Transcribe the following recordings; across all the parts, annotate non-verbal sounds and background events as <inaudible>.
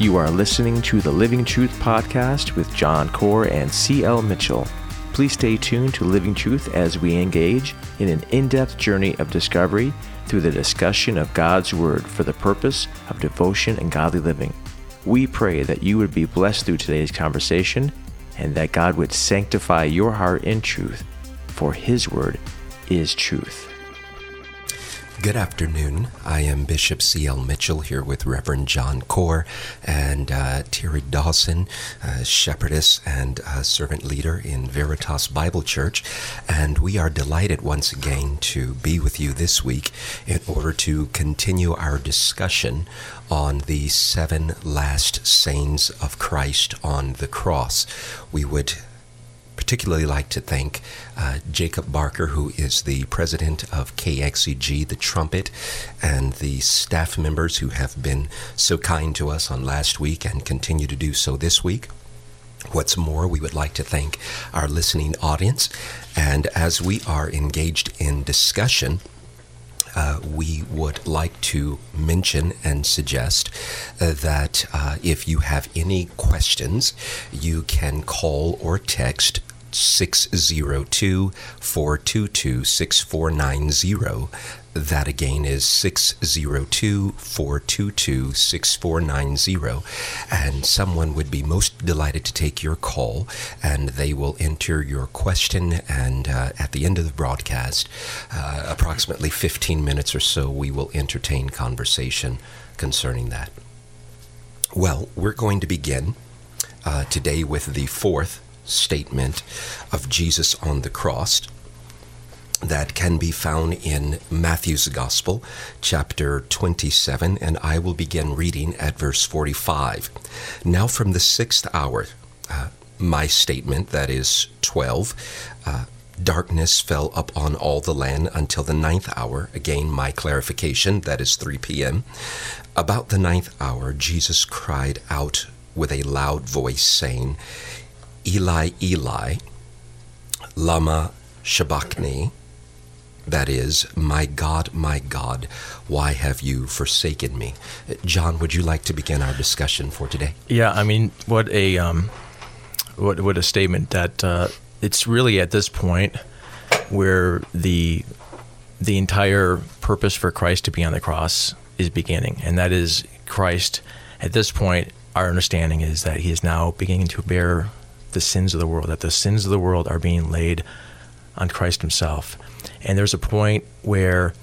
You are listening to the Living Truth podcast with John Core and C.L. Mitchell. Please stay tuned to Living Truth as we engage in an in depth journey of discovery through the discussion of God's Word for the purpose of devotion and godly living. We pray that you would be blessed through today's conversation and that God would sanctify your heart in truth, for His Word is truth. Good afternoon. I am Bishop C.L. Mitchell here with Reverend John Core and uh, Terry Dawson, uh, shepherdess and uh, servant leader in Veritas Bible Church. And we are delighted once again to be with you this week in order to continue our discussion on the seven last sayings of Christ on the cross. We would particularly like to thank uh, Jacob Barker, who is the president of KXEG, the Trumpet, and the staff members who have been so kind to us on last week and continue to do so this week. What's more, we would like to thank our listening audience. And as we are engaged in discussion, uh, we would like to mention and suggest uh, that uh, if you have any questions, you can call or text 602 422 6490. That again is 602 422 6490. And someone would be most delighted to take your call, and they will enter your question. And uh, at the end of the broadcast, uh, approximately 15 minutes or so, we will entertain conversation concerning that. Well, we're going to begin uh, today with the fourth statement of Jesus on the cross that can be found in Matthew's Gospel, chapter 27, and I will begin reading at verse 45. Now, from the sixth hour, uh, my statement, that is 12, uh, darkness fell upon all the land until the ninth hour. Again, my clarification, that is 3 p.m. About the ninth hour, Jesus cried out with a loud voice, saying, Eli, Eli, Lama Shabachthani, that is, My God, my God, why have you forsaken me? John, would you like to begin our discussion for today? Yeah, I mean, what a um, what what a statement that uh, it's really at this point where the the entire purpose for Christ to be on the cross is beginning, and that is Christ. At this point, our understanding is that he is now beginning to bear the sins of the world, that the sins of the world are being laid on Christ himself. And there's a point where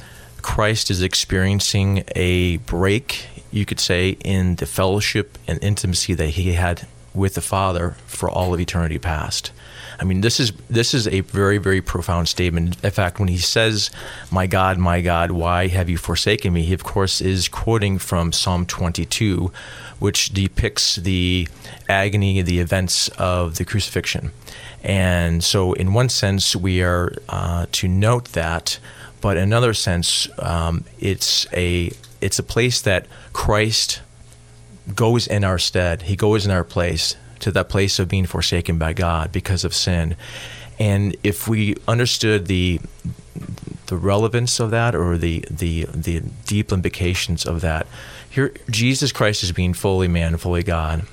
Christ is experiencing a break, you could say, in the fellowship and intimacy that he had with the Father for all of eternity past. I mean, this is this is a very very profound statement. In fact, when he says, "My God, my God, why have you forsaken me?" he of course is quoting from Psalm 22, which depicts the agony, of the events of the crucifixion. And so, in one sense, we are uh, to note that, but in another sense, um, it's a it's a place that Christ goes in our stead. He goes in our place to that place of being forsaken by God because of sin. And if we understood the the relevance of that or the the the deep implications of that, here Jesus Christ is being fully man, fully God.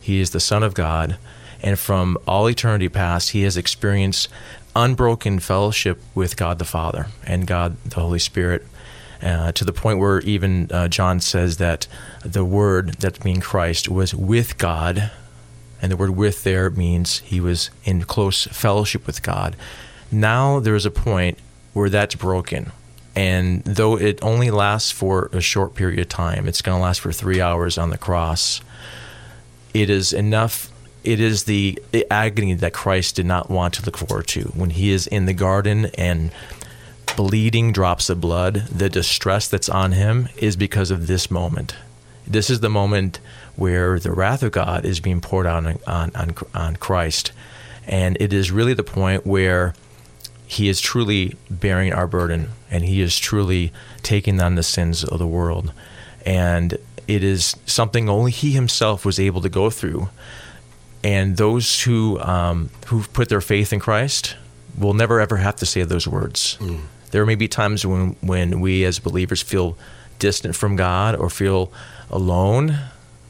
He is the Son of God, and from all eternity past, he has experienced unbroken fellowship with God the Father and God the Holy Spirit. Uh, to the point where even uh, John says that the Word, that being Christ, was with God and the word with there means he was in close fellowship with God. Now there's a point where that's broken. And though it only lasts for a short period of time, it's going to last for three hours on the cross. It is enough. It is the, agony that Christ did not want to look forward to. When he is in the garden and bleeding drops of blood, the distress that's on him is because of this moment. This is the moment where the wrath of God is being poured out on, on, on, on Christ. And it is really the point where he is truly bearing our burden and he is truly taking on the sins of the world. And it is something only he himself was able to go through. And those who um, who put their faith in Christ will never ever have to say those words. Mm. There may be times when when we as believers feel distant from God or feel alone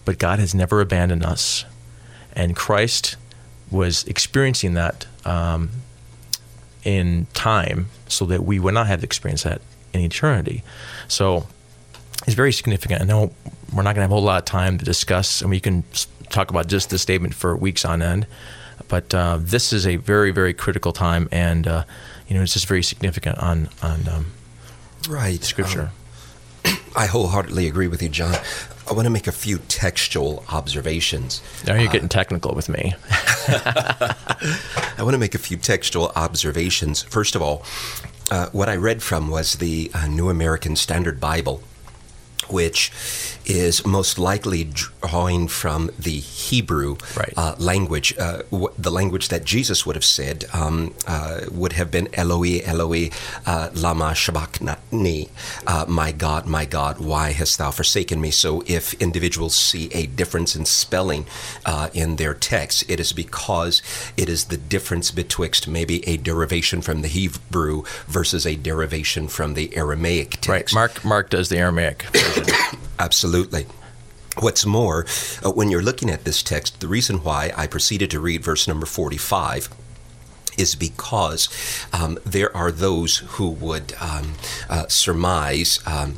but God has never abandoned us, and Christ was experiencing that um, in time, so that we would not have experienced that in eternity. So it's very significant. I know we're not going to have a whole lot of time to discuss, and we can talk about just this statement for weeks on end. But uh, this is a very, very critical time, and uh, you know it's just very significant on on um, right scripture. Um, <clears throat> I wholeheartedly agree with you, John. I want to make a few textual observations. Now you're getting uh, technical with me. <laughs> I want to make a few textual observations. First of all, uh, what I read from was the uh, New American Standard Bible which is most likely drawing from the Hebrew right. uh, language. Uh, w- the language that Jesus would have said um, uh, would have been Eloi, Eloi, uh, lama sabachthani, uh, my God, my God, why hast thou forsaken me? So if individuals see a difference in spelling uh, in their text, it is because it is the difference betwixt maybe a derivation from the Hebrew versus a derivation from the Aramaic text. Right. Mark, Mark does the Aramaic. <coughs> Absolutely. What's more, uh, when you're looking at this text, the reason why I proceeded to read verse number 45 is because um, there are those who would um, uh, surmise. Um,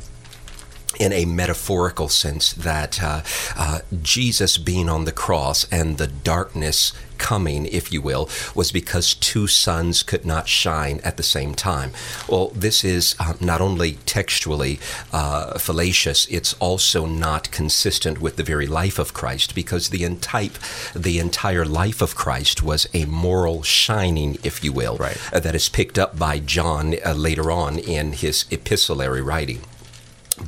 in a metaphorical sense, that uh, uh, Jesus being on the cross and the darkness coming, if you will, was because two suns could not shine at the same time. Well, this is uh, not only textually uh, fallacious, it's also not consistent with the very life of Christ because the, entire the entire life of Christ was a moral shining, if you will, right. that is picked up by John uh, later on in his epistolary writing.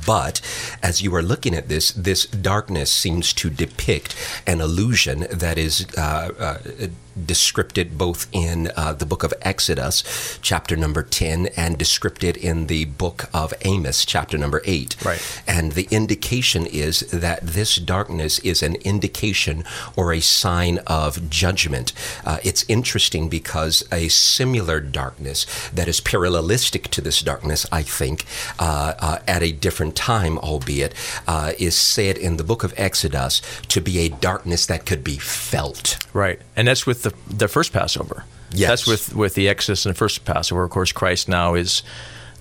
But as you are looking at this, this darkness seems to depict an illusion that is uh, uh, descripted both in uh, the book of Exodus, chapter number 10, and descripted in the book of Amos, chapter number 8. Right. And the indication is that this darkness is an indication or a sign of judgment. Uh, it's interesting because a similar darkness that is parallelistic to this darkness, I think, uh, uh at a different time, albeit, uh, is said in the book of Exodus to be a darkness that could be felt. Right. And that's with the the first Passover. Yes. That's with with the Exodus and the first Passover. Of course, Christ now is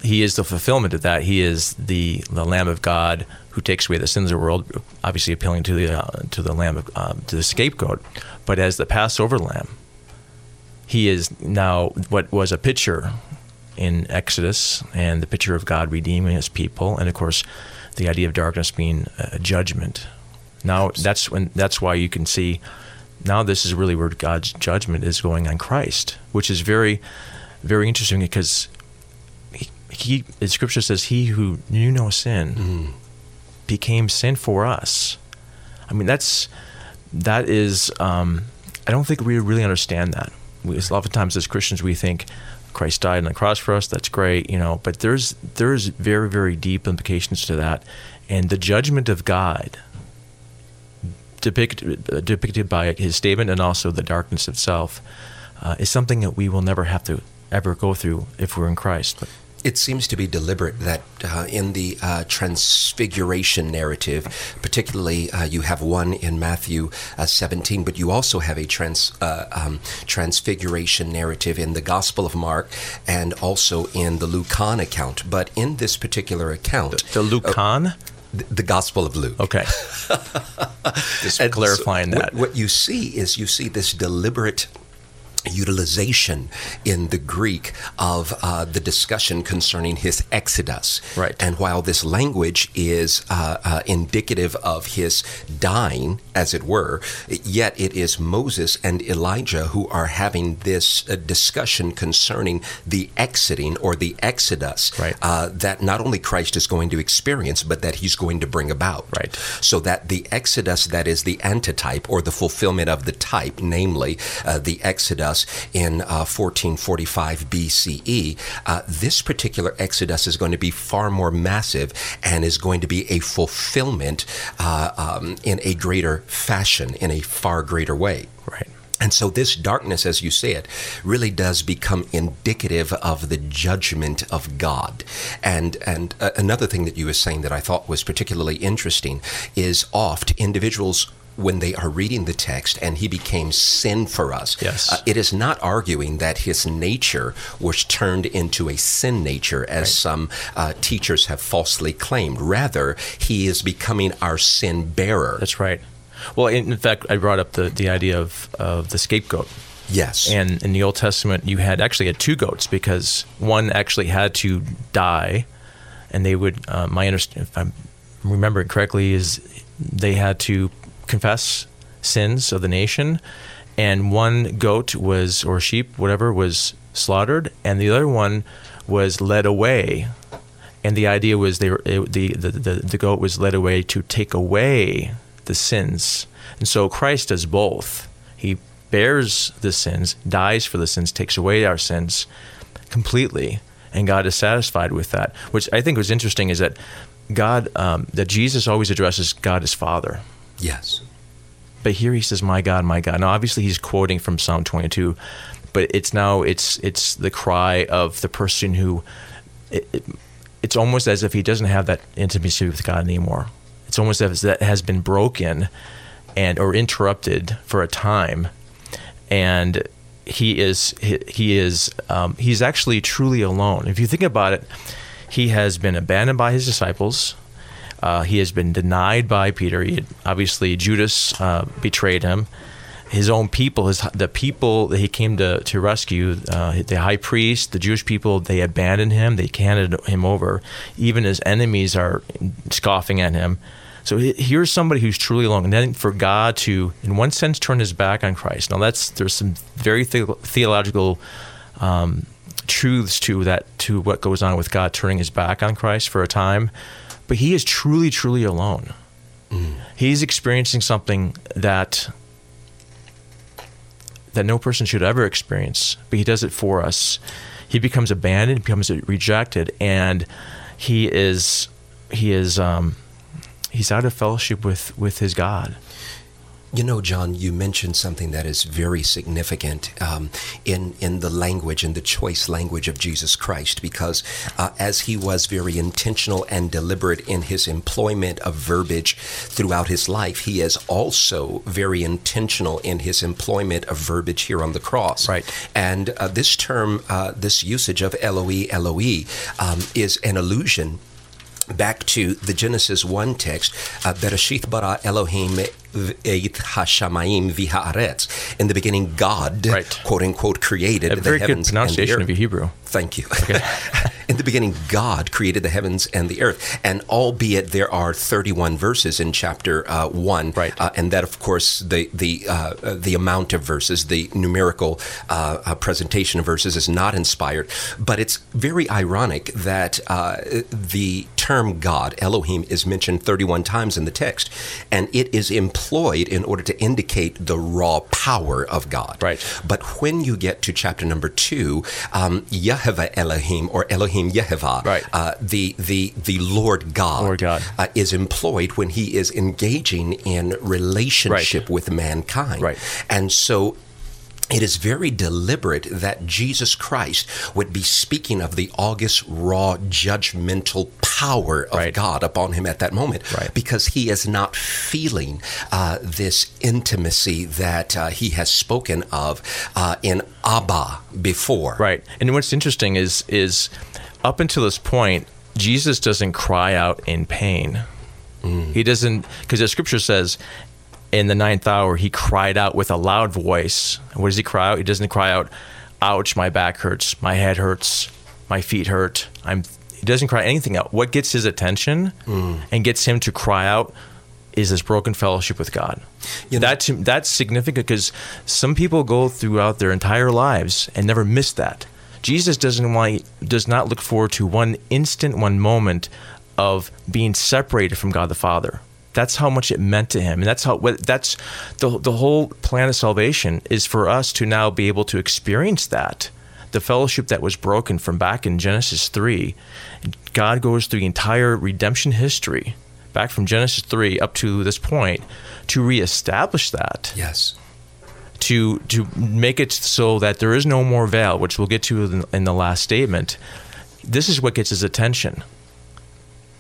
he is the fulfillment of that. He is the the Lamb of God who takes away the sins of the world. Obviously, appealing to the uh, to the Lamb of, uh, to the scapegoat, but as the Passover Lamb, he is now what was a picture in Exodus and the picture of God redeeming His people, and of course, the idea of darkness being a judgment. Now that's when that's why you can see now this is really where God's judgment is going on Christ, which is very, very interesting because he, he the scripture says, He who knew no sin mm. became sin for us. I mean, that's, that is, um, I don't think we really understand that. We, a lot of times as Christians, we think, Christ died on the cross for us. That's great, you know. But there's there's very very deep implications to that, and the judgment of God depicted, uh, depicted by his statement and also the darkness itself uh, is something that we will never have to ever go through if we're in Christ. But, it seems to be deliberate that uh, in the uh, transfiguration narrative, particularly uh, you have one in Matthew uh, 17, but you also have a trans, uh, um, transfiguration narrative in the Gospel of Mark and also in the Lucan account. But in this particular account, the, the Lucan? The Gospel of Luke. Okay. <laughs> Just clarifying so that. What, what, you see is you see this deliberate utilization in the Greek of uh, the discussion concerning his exodus. Right. And while this language is uh, uh, indicative of his dying, as it were, yet it is Moses and Elijah who are having this uh, discussion concerning the exiting or the exodus right. Uh, that not only Christ is going to experience, but that he's going to bring about. Right. So that the exodus that is the antitype or the fulfillment of the type, namely uh, the exodus us in uh, 1445 BCE, uh, this particular exodus is going to be far more massive and is going to be a fulfillment uh, um, in a greater fashion, in a far greater way. Right. And so, this darkness, as you said, really does become indicative of the judgment of God. And and uh, another thing that you were saying that I thought was particularly interesting is oft individuals when they are reading the text and he became sin for us. Yes. Uh, it is not arguing that his nature was turned into a sin nature, as right. some uh, teachers have falsely claimed. Rather, he is becoming our sin bearer. That's right. Well, in, in fact, I brought up the, the idea of, of the scapegoat. Yes. And in the Old Testament, you had actually had two goats because one actually had to die, and they would. Uh, my understanding, if I'm remembering correctly, is they had to confess sins of the nation, and one goat was or sheep, whatever, was slaughtered, and the other one was led away. And the idea was they were, it, the, the, the the goat was led away to take away the sins. And so Christ does both. He bears the sins, dies for the sins, takes away our sins completely, and God is satisfied with that. Which I think was interesting is that God, um, that Jesus always addresses God as Father. Yes. But here he says, "My God, my God." Now, obviously, he's quoting from Psalm 22, but it's now it's it's the cry of the person who. It, it, it's almost as if he doesn't have that intimacy with God anymore. It's almost as if that has been broken and or interrupted for a time, and he is he, he is um, he's actually truly alone. If you think about it, he has been abandoned by his disciples. Uh, he has been denied by Peter. Had, obviously, Judas uh, betrayed him. His own people, his the people that he came to to rescue, uh, the high priest, the Jewish people, they abandoned him. They handed him over. Even his enemies are scoffing at him. So here's somebody who's truly alone, and then for God to, in one sense, turn His back on Christ. Now that's there's some very the- theological um, truths to that to what goes on with God turning His back on Christ for a time, but He is truly, truly alone. Mm. He's experiencing something that that no person should ever experience, but He does it for us. He becomes abandoned, he becomes rejected, and He is He is. Um, he's out of fellowship with with his God. You know, John, you mentioned something that is very significant um, in in the language and the choice language of Jesus Christ, because uh, as he was very intentional and deliberate in his employment of verbiage throughout his life, he is also very intentional in his employment of verbiage here on the cross. Right. And uh, this term, uh, this usage of Eloi, Eloi, um, is an allusion back to the Genesis 1 text, uh, Bereshith bara Elohim et hashamayim v'haaretz. In the beginning, God, right. quote unquote, created A the very heavens good pronunciation and of your Hebrew. Thank you. Okay. <laughs> in the beginning, God created the heavens and the earth. And albeit there are 31 verses in chapter uh, 1, right. Uh, and that, of course, the, the, uh, the amount of verses, the numerical uh, uh, presentation of verses is not inspired. But it's very ironic that uh, the term God, Elohim, is mentioned 31 times in the text. And it is employed in order to indicate the raw power of God. Right. But when you get to chapter number 2, um, Yehovah Elohim or Elohim Yehovah, right. uh, the the the Lord God, Lord God. Uh, is employed when He is engaging in relationship right. with mankind, right. and so it is very deliberate that Jesus Christ would be speaking of the august, raw, judgmental power of right. God upon him at that moment right. because he is not feeling uh, this intimacy that uh, he has spoken of uh, in Abba before. Right. And what's interesting is is up until this point, Jesus doesn't cry out in pain. Mm. He doesn't, because the scripture says, in the ninth hour, he cried out with a loud voice. What does he cry out? He doesn't cry out, "Ouch, my back hurts, my head hurts, my feet hurt." I'm. He doesn't cry anything out. What gets his attention mm. and gets him to cry out is this broken fellowship with God. You know, that that's significant because some people go throughout their entire lives and never miss that. Jesus doesn't want does not look forward to one instant, one moment of being separated from God the Father. That's how much it meant to him, and that's how that's the the whole plan of salvation is for us to now be able to experience that, the fellowship that was broken from back in Genesis three. God goes through the entire redemption history, back from Genesis three up to this point, to reestablish that. Yes. To to make it so that there is no more veil, which we'll get to in, in the last statement. This is what gets his attention.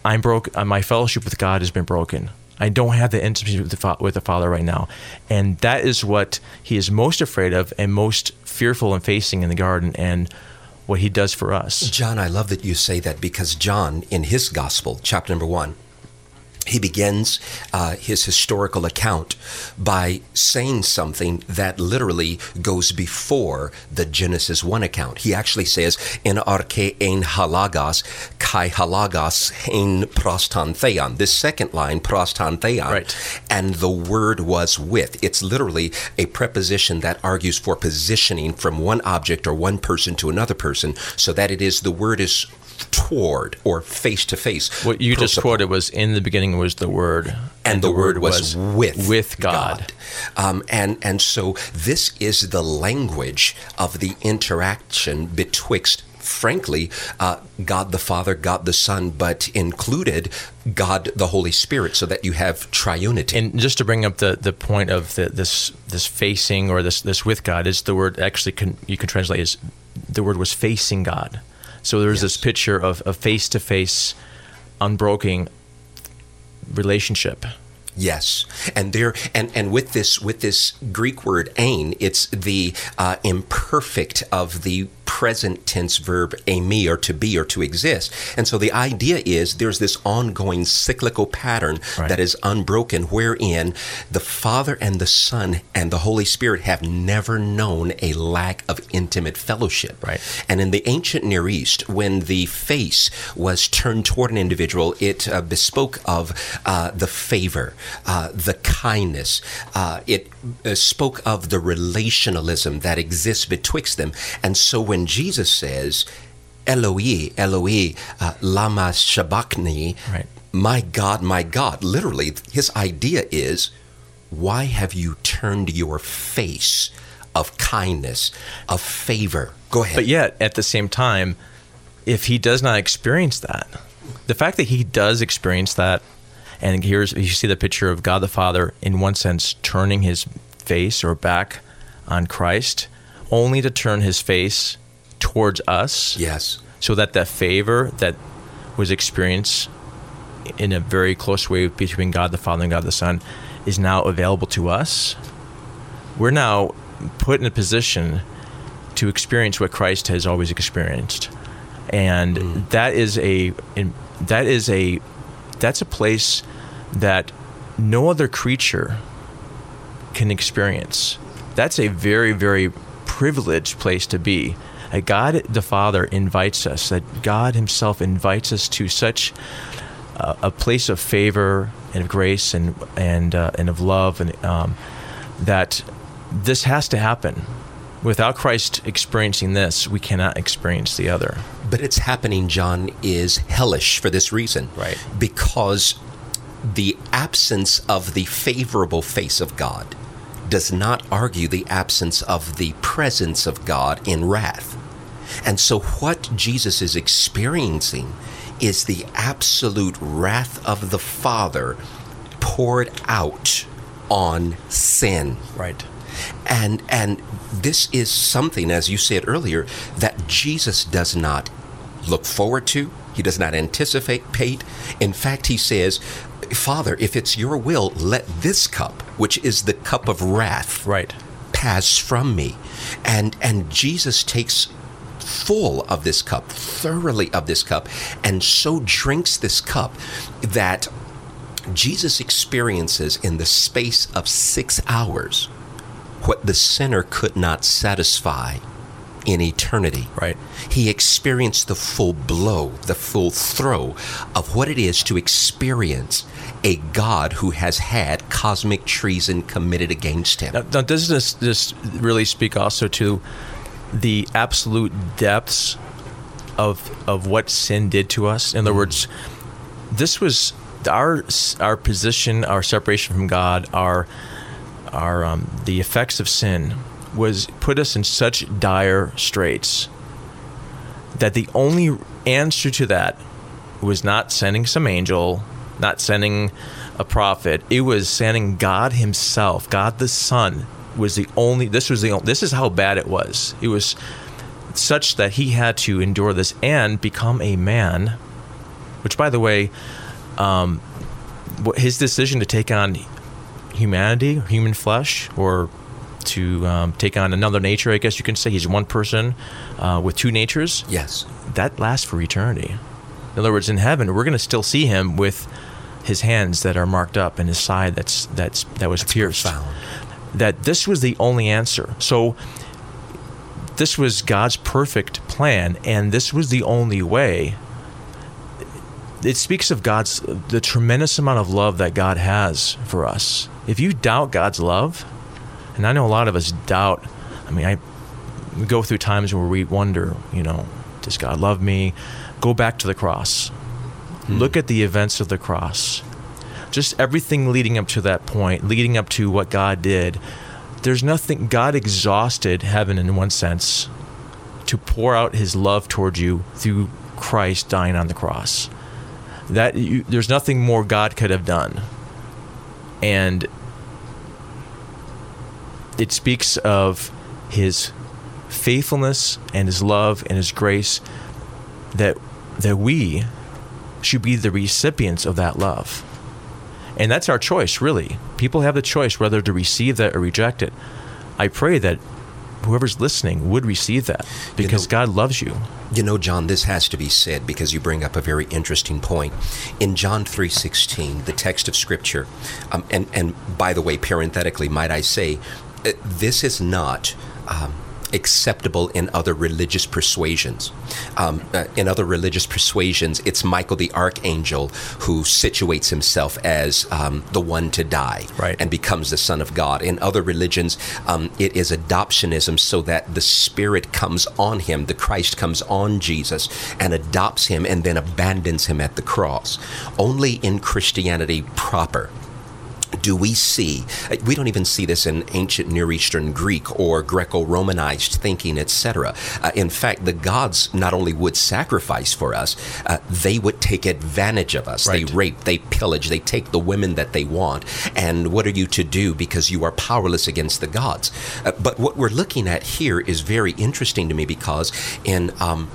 I'm broke. Uh, my fellowship with God has been broken. I don't have the intimacy with the, with the Father right now, and that is what he is most afraid of and most fearful and facing in the garden, and what he does for us. John, I love that you say that because John, in his gospel, chapter number one, he begins uh, his historical account by saying something that literally goes before the Genesis 1 account. He actually says, In arche ein ho logos, kai ho logos ein pros ton theon. This second line, pros ton theon. Right. And the word was with. It's literally a preposition that argues for positioning from one object or one person to another person, so that it is the word is toward or face to face. What you just quoted was in the beginning was the word, and, the, word, was, with with God. Um, and and so this is the language of the interaction betwixt. Frankly, uh, God the Father, God the Son, but included God the Holy Spirit, so that you have triunity. And just to bring up the, the point of the, this this facing or this this with God is the word actually can, you can translate as the word was facing God. So there's yes. this picture of a face to face, unbroken relationship. Yes, and there and and with this with this Greek word "ein," it's the uh, imperfect of the present tense verb eimi or to be or to exist. And so the idea is there's this ongoing cyclical pattern right. that is unbroken wherein the Father and the Son and the Holy Spirit have never known a lack of intimate fellowship. Right. And in the ancient Near East, when the face was turned toward an individual, it uh, bespoke of uh, the favor, uh, the kindness. Uh, it uh, spoke of the relationalism that exists betwixt them. And so when Jesus says, Eloi, Eloi, uh, lama sabachthani, right. my God, my God, literally, his idea is, why have you turned your face of kindness, of favor? Go ahead. But yet, at the same time, if he does not experience that, the fact that he does experience that, and here's you see the picture of God the Father, in one sense, turning his face or back on Christ, only to turn his face towards us. Yes. So that that favor that was experienced in a very close way between God the Father and God the Son is now available to us. We're now put in a position to experience what Christ has always experienced. And mm. that is a that is a that's a place that no other creature can experience. That's a very very privileged place to be God the Father invites us, that God Himself invites us to such uh, a place of favor and of grace and and uh, and of love, and um, that this has to happen. Without Christ experiencing this, we cannot experience the other. But it's happening, John, is hellish for this reason. Right. Because the absence of the favorable face of God does not argue the absence of the presence of God in wrath. And so, what Jesus is experiencing is the absolute wrath of the Father poured out on sin. Right. And and this is something, as you said earlier, that Jesus does not look forward to. He does not anticipate. Pate. In fact, he says, Father, if it's your will, let this cup, which is the cup of wrath, right, pass from me. And and Jesus takes full of this cup, thoroughly of this cup, and so drinks this cup that Jesus experiences in the space of six hours what the sinner could not satisfy in eternity. Right. He experienced the full blow, the full throw of what it is to experience a God who has had cosmic treason committed against him. Now, now does this, this really speak also to the absolute depths of of what sin did to us. In other words, this was our our position, our separation from God, our our um, the effects of sin was put us in such dire straits that the only answer to that was not sending some angel, not sending a prophet. It was sending God Himself, God the Son, was the only. This was the. Only, this is how bad it was. It was such that he had to endure this and become a man. Which, by the way, um, his decision to take on humanity, human flesh, or to um, take on another nature, I guess you can say he's one person uh, with two natures. Yes. That lasts for eternity. In other words, in heaven, we're going to still see him with his hands that are marked up and his side that's that's that was That's pierced. profound. That this was the only answer. So this was God's perfect plan, and this was the only way. It speaks of God's the tremendous amount of love that God has for us. If you doubt God's love, and I know a lot of us doubt. I mean, I we go through times where we wonder, you know, does God love me? Go back to the cross. Hmm. Look at the events of the cross. Just everything leading up to that point, leading up to what God did. There's nothing, God exhausted heaven in one sense to pour out his love towards you through Christ dying on the cross. That you, there's nothing more God could have done. And it speaks of his faithfulness and his love and his grace that that we should be the recipients of that love. And that's our choice, really. People have the choice whether to receive that or reject it. I pray that whoever's listening would receive that because know- God loves you. You know, John, this has to be said because you bring up a very interesting point. In John 3:16, the text of scripture, um, and and by the way, parenthetically, might I say, uh, this is not um, acceptable in other religious persuasions. Um, uh, in other religious persuasions, it's Michael the archangel who situates himself as um, the one to die Right. and becomes the Son of God. In other religions, um, it is adoptionism so that the Spirit comes on him, the Christ comes on Jesus and adopts him and then abandons him at the cross. Only in Christianity proper do we see we don't even see this in ancient near eastern greek or greco-romanized thinking etc uh, in fact the gods not only would sacrifice for us uh, they would take advantage of us. Right. they rape they pillage they take the women that they want. And what are you to do because you are powerless against the gods? Uh, but what we're looking at here is very interesting to me because in um,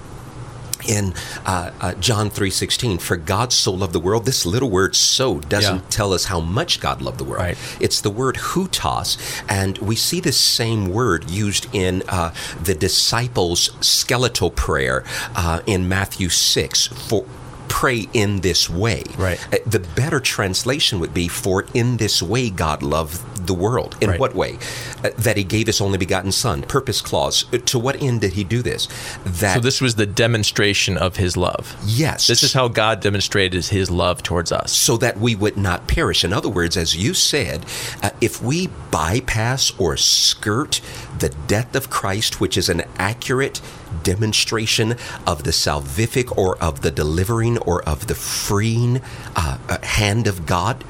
in uh, uh, John 3:16 for God so loved the world this little word so doesn't Yeah. tell us how much God loved the world Right. it's the word houtos and we see this same word used in uh, the disciples skeletal prayer uh, in Matthew 6 for pray in this way Right. Uh, the better translation would be for in this way God loved the world in Right. what way Uh, that he gave his only begotten son purpose clause Uh, to what end did he do this that So this was the demonstration of his love. Yes. This is how God demonstrated his love towards us. so that we would not perish. In other words, as you said, uh, if we bypass or skirt the death of Christ, which is an accurate demonstration of the salvific or of the delivering or of the freeing uh, uh, hand of God,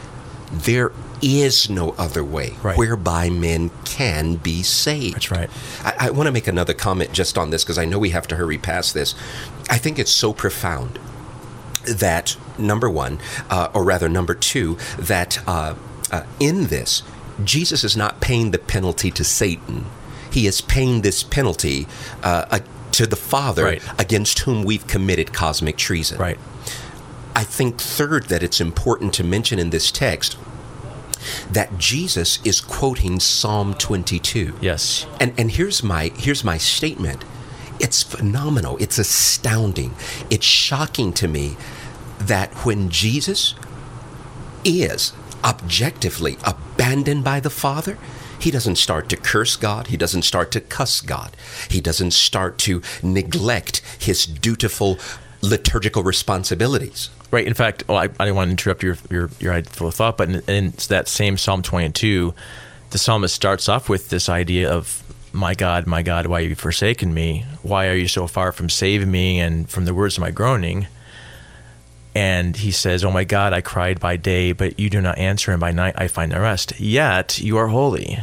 there is no other way Right. whereby men can be saved. That's right. I, I want to make another comment just on this because I know we have to hurry past this. I think it's so profound that number one, uh, or rather number two, that uh, uh, in this, Jesus is not paying the penalty to Satan. He is paying this penalty uh, to the Father Right. against whom we've committed cosmic treason. Right. I think, third, that it's important to mention in this text that Jesus is quoting Psalm 22. Yes. And and here's my here's my statement. It's phenomenal. It's astounding. It's shocking to me that when Jesus is objectively abandoned by the Father, he doesn't start to curse God. He doesn't start to cuss God. He doesn't start to neglect his dutiful liturgical responsibilities. Right. In fact, well, I, I didn't want to interrupt your your your thought, but in, in that same Psalm 22, the psalmist starts off with this idea of "My God, my God, why have you forsaken me? Why are you so far from saving me and from the words of my groaning?" And he says, "Oh my God, I cried by day, but you do not answer, and by night I find no rest. Yet you are holy,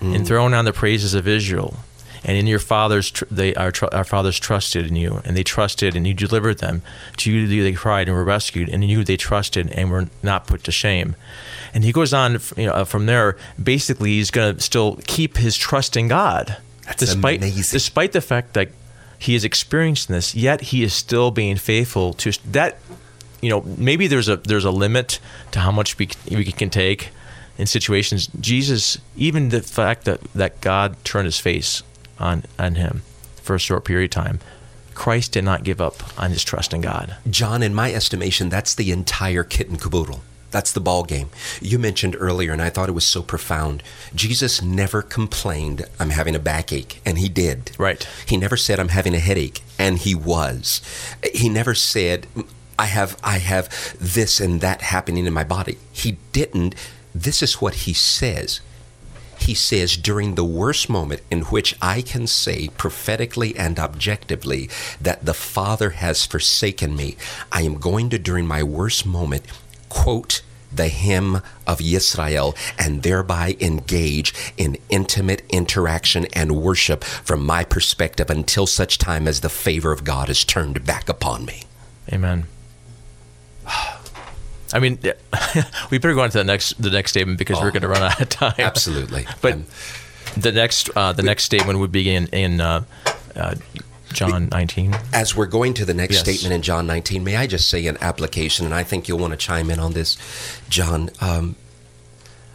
enthroned mm. on the praises of Israel." and in your fathers tr- they our, tr- our fathers trusted in you and they trusted and you delivered them to you they cried and were rescued and in you they trusted and were not put to shame and he goes on you know, uh, from there basically he's going to still keep his trust in god That's despite amazing. despite the fact that he is experiencing this yet he is still being faithful to that you know maybe there's a there's a limit to how much we, we can take in situations jesus even the fact that that god turned his face on on him for a short period of time christ did not give up on his trust in god John, in my estimation, that's the entire kit and caboodle. That's the ball game. You mentioned earlier, and I thought it was so profound. Jesus never complained, I'm having a backache, and he did. Right. He never said, I'm having a headache, and he was. He never said, I have, I have this and that happening in my body. He didn't. This is what he says he says, during the worst moment in which I can say prophetically and objectively that the Father has forsaken me, I am going to, during my worst moment, quote the hymn of Yisrael and thereby engage in intimate interaction and worship from my perspective until such time as the favor of God is turned back upon me. amen i mean <laughs> we better go on to the next the next statement because we're Oh. going to run out of time Absolutely. <laughs> But Um, the next uh, the next statement would begin in uh, uh, John 19. As we're going to the next Yes. statement in John 19, may I just say an application, and I think you'll want to chime in on this, John. Um,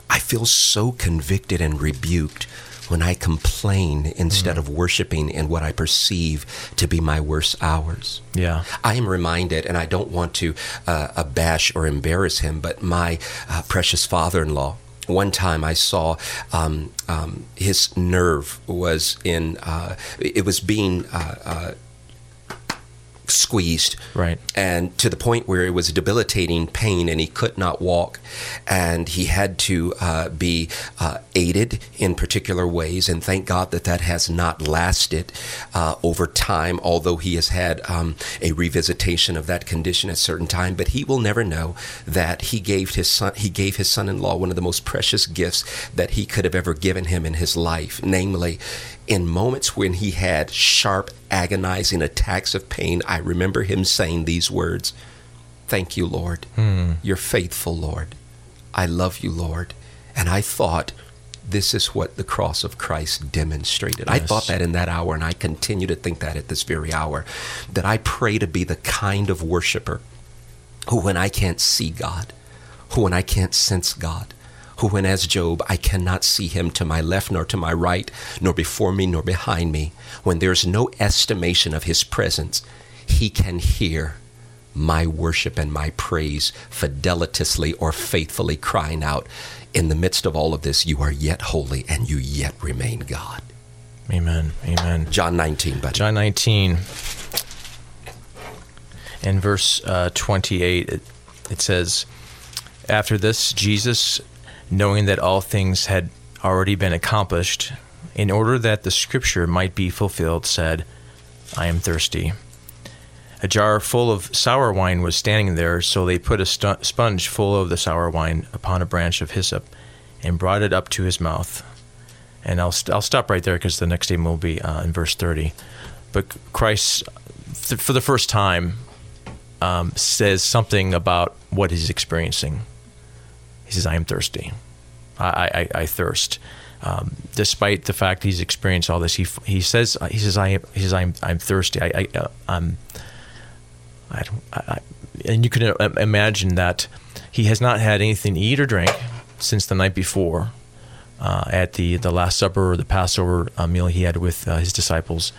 I feel so convicted and rebuked when I complain instead of worshiping in what I perceive to be my worst hours. Yeah. I am reminded, and I don't want to uh, abash or embarrass him, but my uh, precious father in law. One time I saw um, um, his nerve was in, uh, it was being uh, uh, squeezed. Right. And to the point where it was debilitating pain and he could not walk. And he had to uh, be uh, aided in particular ways. And thank God that that has not lasted uh, over time, although he has had um, a revisitation of that condition at certain time. But he will never know that he gave his son, he gave his son-in-law one of the most precious gifts that he could have ever given him in his life, namely in moments when he had sharp, agonizing attacks of pain, I remember him saying these words Thank you, Lord. Hmm. You're faithful, Lord. I love you, Lord. And I thought, this is what the cross of Christ demonstrated. I thought that in that hour, and I continue to think that at this very hour, that I pray to be the kind of worshiper who, when I can't see God, who, when I can't sense God, who, when as Job, I cannot see him to my left nor to my right, nor before me nor behind me, when there's no estimation of his presence, he can hear my worship and my praise fidelitously or faithfully crying out, In the midst of all of this, you are yet holy and you yet remain God. Amen. Amen. John 19, buddy. John 19 in verse uh, 28 it, it says after this Jesus knowing that all things had already been accomplished in order that the scripture might be fulfilled said I am thirsty a jar full of sour wine was standing there so they put a stu- sponge full of the sour wine upon a branch of hyssop and brought it up to his mouth and I'll, st- I'll stop right there because the next statement will be uh, in verse 30. But Christ, th- for the first time, um, says something about what he's experiencing. He says, I am thirsty. I, I, I thirst. Um, despite the fact he's experienced all this, he, he says, he says, I am, he says, I'm, I'm thirsty. I, I, uh, I'm, I don't, I, and you can uh, imagine that he has not had anything to eat or drink since the night before uh, at the, the Last Supper or the Passover uh, meal he had with uh, his disciples.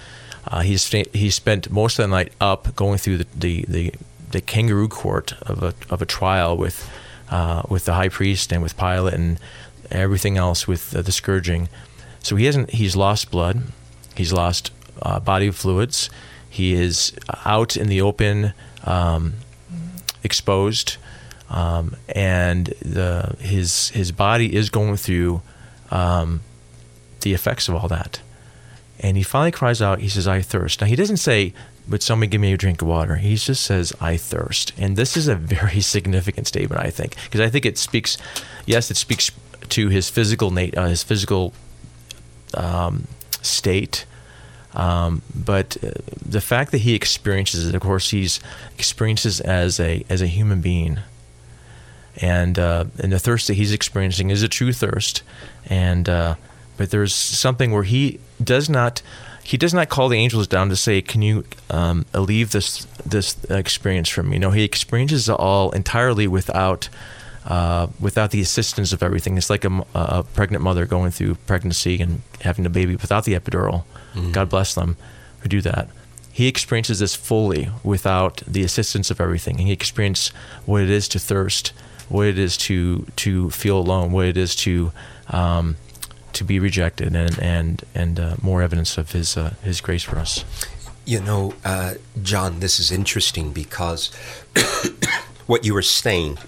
Uh, he's he spent most of the night up going through the, the, the, the kangaroo court of a, of a trial with uh, with the high priest and with Pilate and everything else with uh, the scourging. So he hasn't he's lost blood, he's lost uh, body fluids, he is out in the open, um, exposed, um, and the his his body is going through um, the effects of all that. And he finally cries out, he says, I thirst. Now, he doesn't say, Would somebody give me a drink of water? He just says, I thirst. And this is a very <laughs> significant statement, I think, because I think it speaks, yes, it speaks to his physical, uh, his physical um, state Um, but uh, the fact that he experiences it, of course, he's experiences as a as a human being, and uh, and the thirst that he's experiencing is a true thirst, and uh, but there's something where he does not he does not call the angels down to say, "Can you um, alleviate this this experience from me?" No, he experiences it all entirely without. Uh, without the assistance of everything, it's like a, a, pregnant mother going through pregnancy and having a baby without the epidural. Mm-hmm. God bless them who do that. He experiences this fully without the assistance of everything. And he experiences what it is to thirst, what it is to to feel alone, what it is to um, to be rejected, and and and uh, more evidence of his uh, his grace for us. You know, uh, John, this is interesting because <coughs> what you were saying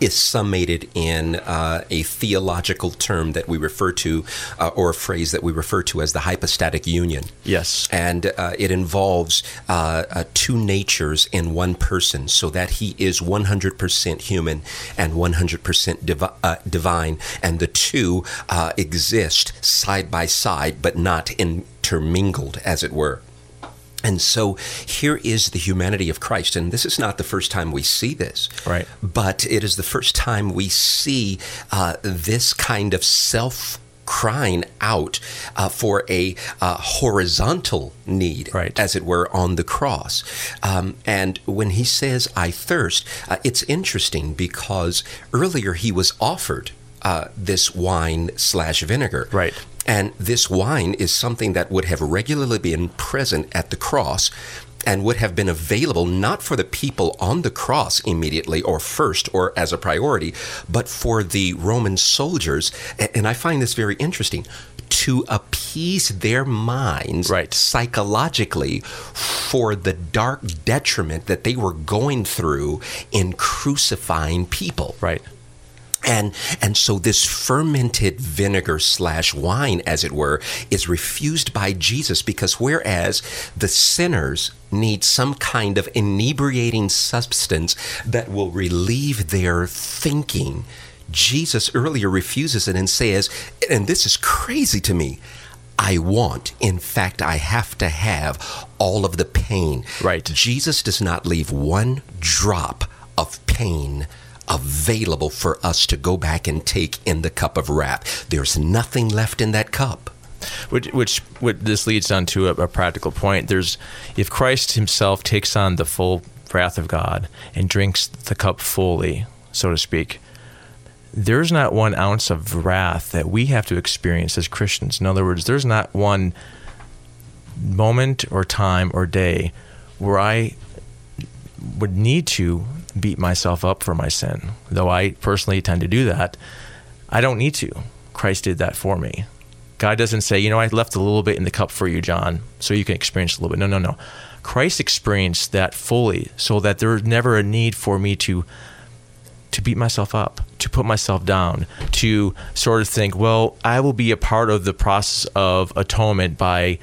is summated in uh, a theological term that we refer to, uh, or a phrase that we refer to as the hypostatic union. Yes. And uh, it involves uh, uh, two natures in one person, so that he is 100% human and 100% divi- uh, divine, and the two exist side by side, but not intermingled, as it were. And so here is the humanity of Christ. And this is not the first time we see this. Right. But it is the first time we see uh, this kind of self crying out uh, for a uh, horizontal need, right. as it were, on the cross. Um, and when he says, I thirst, uh, it's interesting because earlier he was offered uh, this wine slash vinegar. Right. And this wine is something that would have regularly been present at the cross and would have been available not for the people on the cross immediately or first or as a priority, but for the Roman soldiers. And I find this very interesting to appease their minds right. psychologically for the dark detriment that they were going through in crucifying people. Right. And and so this fermented vinegar slash wine, as it were, is refused by Jesus because whereas the sinners need some kind of inebriating substance that will relieve their thinking, Jesus earlier refuses it and says, and this is crazy to me. I want. In fact, I have to have all of the pain. Right. Jesus does not leave one drop of pain available for us to go back and take in the cup of wrath. There's nothing left in that cup. Which, which, which this leads on to a, a practical point. There's, if Christ Himself takes on the full wrath of God and drinks the cup fully, so to speak, there's not one ounce of wrath that we have to experience as Christians. In other words, there's not one moment or time or day where I would need to beat myself up for my sin. Though I personally tend to do that, I don't need to. Christ did that for me. God doesn't say, you know, I left a little bit in the cup for you, John, so you can experience a little bit. No, no, no. Christ experienced that fully so that there's never a need for me to to beat myself up, to put myself down, to sort of think, well, I will be a part of the process of atonement by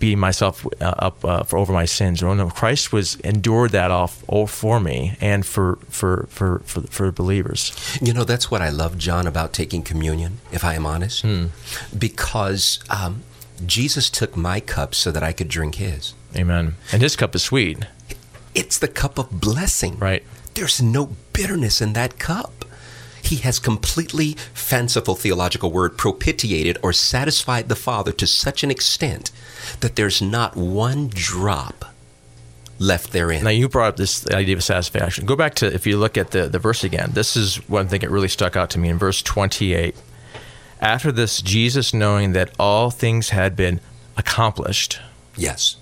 beating myself uh, up uh, for over my sins. No, no, Christ was endured that off all for me and for for for for, for believers. You know, that's what I love, John, about taking communion. If I am honest, hmm. because um, Jesus took my cup so that I could drink His. Amen. And His cup is sweet. It's the cup of blessing. Right. There's no bitterness in that cup. He has completely, fanciful theological word, propitiated or satisfied the Father to such an extent that there's not one drop left therein. Now you brought up this idea of satisfaction. Go back to if you look at the, the verse again. This is one thing that really stuck out to me in verse 28. After this, Jesus, knowing that all things had been accomplished. Yes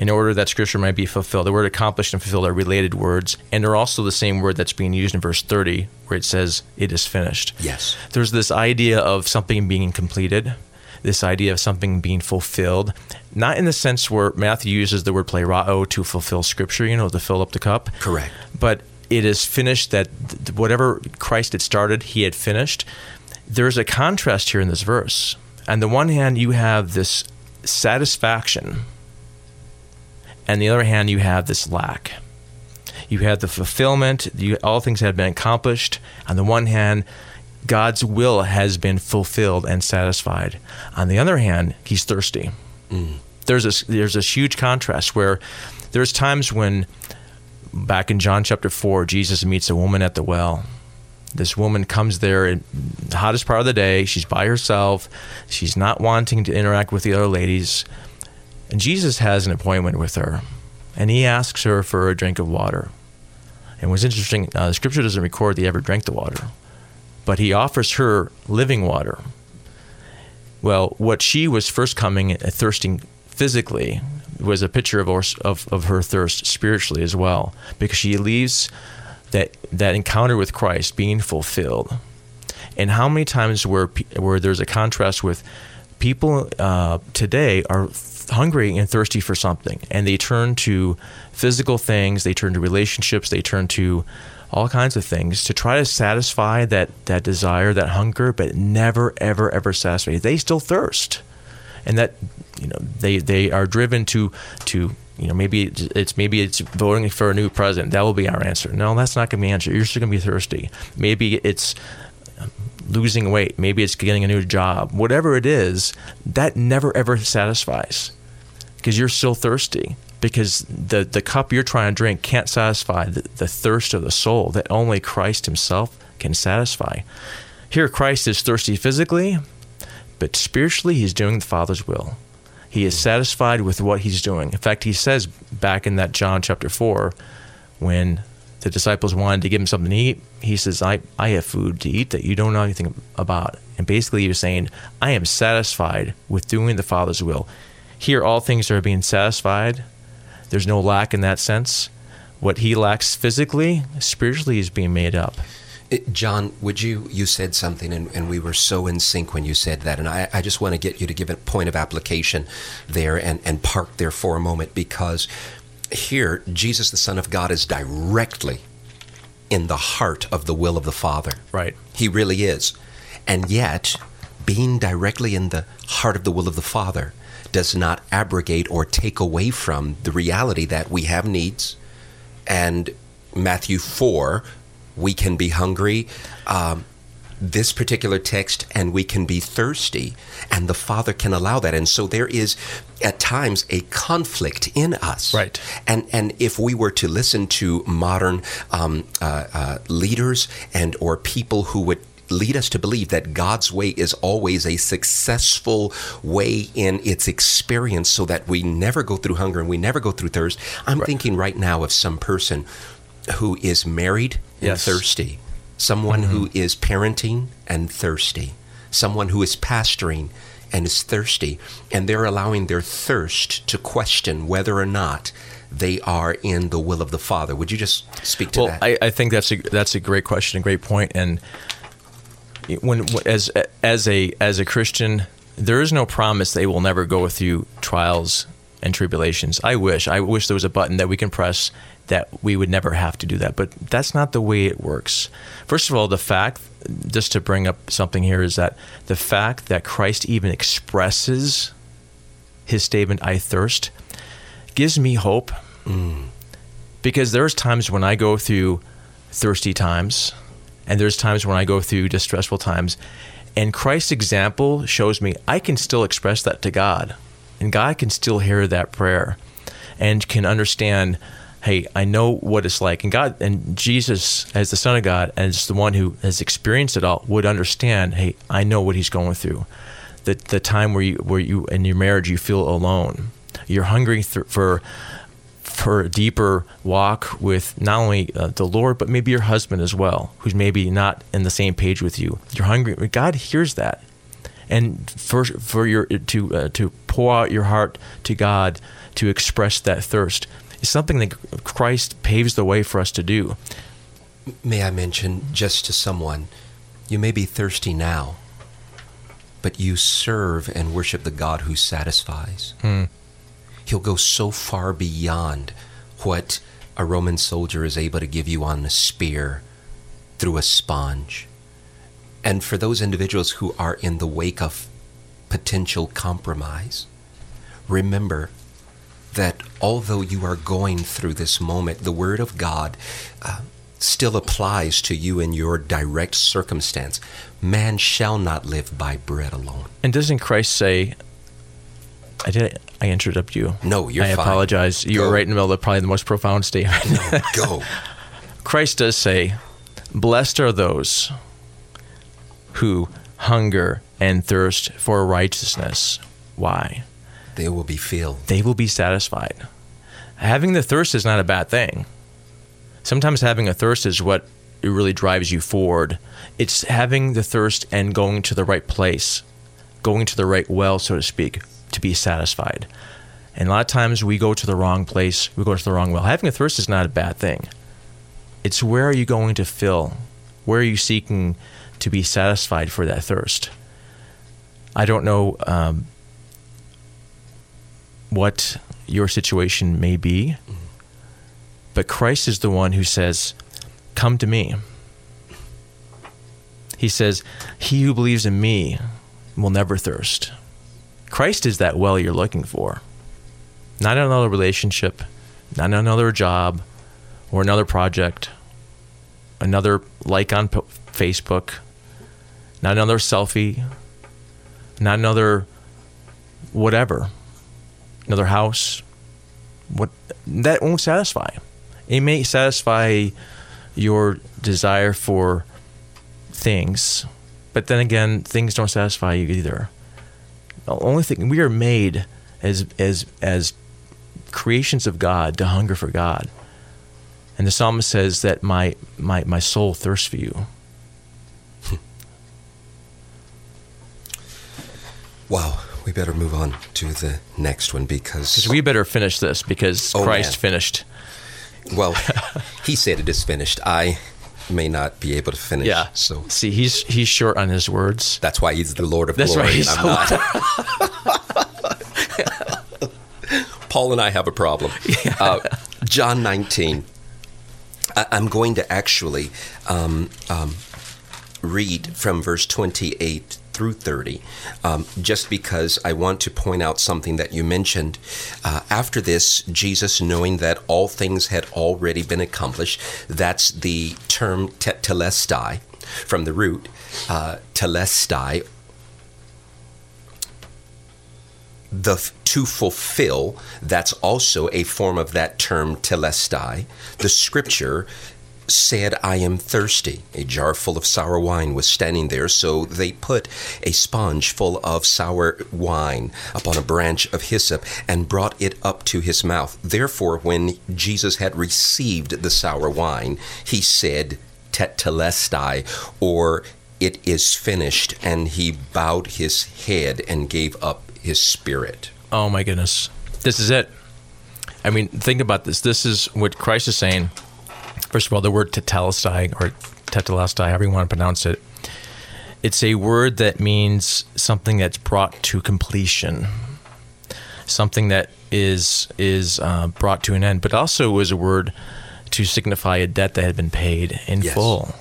in order that scripture might be fulfilled. The word accomplished and fulfilled are related words, and they're also the same word that's being used in verse 30, where it says, It is finished. Yes. There's this idea of something being completed, this idea of something being fulfilled, not in the sense where Matthew uses the word plerao to fulfill scripture, you know, to fill up the cup. Correct. But it is finished that whatever Christ had started, he had finished. There's a contrast here in this verse. On the one hand, you have this satisfaction and the other hand, you have this lack. You have the fulfillment, you, all things have been accomplished. On the one hand, God's will has been fulfilled and satisfied. On the other hand, he's thirsty. Mm. There's this there's this huge contrast where there's times when back in John chapter 4 Jesus meets a woman at the well. This woman comes there in the hottest part of the day. She's by herself. She's not wanting to interact with the other ladies. And Jesus has an appointment with her. And he asks her for a drink of water. And what's interesting, uh, the scripture doesn't record that he ever drank the water but he offers her living water. Well, what she was first coming uh, thirsting physically was a picture of, of, of her thirst spiritually as well, because she leaves that that encounter with Christ being fulfilled. And how many times where where there's a contrast with people uh, today are hungry and thirsty for something, and they turn to physical things, they turn to relationships, they turn to all kinds of things to try to satisfy that that desire, that hunger, but never, ever, ever satisfy. They still thirst, and that you know they they are driven to to you know maybe it's maybe it's voting for a new president. That will be our answer. No, that's not going to be answer. You're still going to be thirsty. Maybe it's losing weight. Maybe it's getting a new job. Whatever it is, that never ever satisfies because you're still thirsty because the, the cup you're trying to drink can't satisfy the, the thirst of the soul that only Christ Himself can satisfy. Here, Christ is thirsty physically, but spiritually, He's doing the Father's will. He is satisfied with what He's doing. In fact, He says back in that John chapter 4, when the disciples wanted to give Him something to eat, He says, I, I have food to eat that you don't know anything about. And basically, was saying, I am satisfied with doing the Father's will. Here, all things are being satisfied there's no lack in that sense. What he lacks physically, spiritually, is being made up. Eh, John, would you, you said something, and, and we were so in sync when you said that. And I, I just want to get you to give a point of application there and, and park there for a moment because here, Jesus, the Son of God, is directly in the heart of the will of the Father. Right. He really is. And yet, being directly in the heart of the will of the Father, does not abrogate or take away from the reality that we have needs. And Matthew 4, we can be hungry. Um, this particular text, and we can be thirsty, and the Father can allow that. And so there is at times a conflict in us. Right. And and if we were to listen to modern um, uh, uh, leaders and or people who would lead us to believe that God's way is always a successful way in its experience so that we never go through hunger and we never go through thirst. I'm right. thinking right now of some person who is married and yes. thirsty, someone mm-hmm. who is parenting and thirsty, someone who is pastoring and is thirsty, and they're allowing their thirst to question whether or not they are in the will of the Father. Would you just speak to well, that? I, I think that's a that's a great question, a great point, and when as as a as a Christian, there is no promise they will never go through trials and tribulations. I wish I wish there was a button that we can press that we would never have to do that, but that's not the way it works. First of all, the fact just to bring up something here is that the fact that Christ even expresses his statement "I thirst" gives me hope. Mm. Because there's times when I go through thirsty times and there's times when I go through distressful times. And Christ's example shows me I can still express that to God. And God can still hear that prayer and can understand, hey, I know what it's like. And God and Jesus, as the Son of God, as the one who has experienced it all, would understand, hey, I know what he's going through. The the time where you where you in your marriage you feel alone. You're hungry th- for for a deeper walk with not only uh, the Lord, but maybe your husband as well, who's maybe not in the same page with you. You're hungry. God hears that, and for for your to uh, to pour out your heart to God to express that thirst is something that Christ paves the way for us to do. May I mention just to someone, you may be thirsty now, but you serve and worship the God who satisfies. Hmm. He'll go so far beyond what a Roman soldier is able to give you on a spear through a sponge. And for those individuals who are in the wake of potential compromise, remember that although you are going through this moment, the Word of God uh, still applies to you in your direct circumstance. Man shall not live by bread alone. And doesn't Christ say, I did I interrupt you? No, you're I fine. apologize. You Go. were right in the middle of probably the most profound statement. No, go. <laughs> Christ does say, Blessed are those who hunger and thirst for righteousness. Why? They will be filled. They will be satisfied. Having the thirst is not a bad thing. Sometimes having a thirst is what really drives you forward. It's having the thirst and going to the right place, going to the right well, so to speak, to be satisfied. And a lot of times we go to the wrong place, we go to the wrong well. Having a thirst is not a bad thing. It's where are you going to fill? Where are you seeking to be satisfied for that thirst? I don't know um, what your situation may be, but Christ is the one who says, Come to me. He says, He who believes in me will never thirst. Christ is that well you're looking for. Not another relationship, not another job, or another project, another like on Facebook, not another selfie, not another whatever, another house. What that won't satisfy. It may satisfy your desire for things, but then again, things don't satisfy you either. The only thing we are made as as as creations of God to hunger for God. And the psalmist says that my my, my soul thirsts for you. Hmm. Wow, we better move on to the next one because. Because we better finish this because Oh, Christ man. finished. Well, <laughs> he said it is finished. I may not be able to finish. Yeah. So See, he's he's short on his words. that's why he's the Lord of That's glory. right, he's I'm not. <laughs> Paul and I have a problem. <laughs> Uh, John 19. I, I'm going to actually um, um, read from verse 28 through 30, um, just because I want to point out something that you mentioned. Uh, after this, Jesus, knowing that all things had already been accomplished, that's the term te- telestai from the root, uh, telestai, the to fulfill that's also a form of that term telestai the scripture said i am thirsty a jar full of sour wine was standing there so they put a sponge full of sour wine upon a branch of hyssop and brought it up to his mouth therefore when jesus had received the sour wine he said tetelestai or it is finished and he bowed his head and gave up his spirit Oh my goodness. This is it. I mean, think about this. This is what Christ is saying. First of all, the word tetelestai or tetelestai, however you want to pronounce it, it's a word that means something that's brought to completion, something that is is uh, brought to an end, but also was a word to signify a debt that had been paid in Yes. full.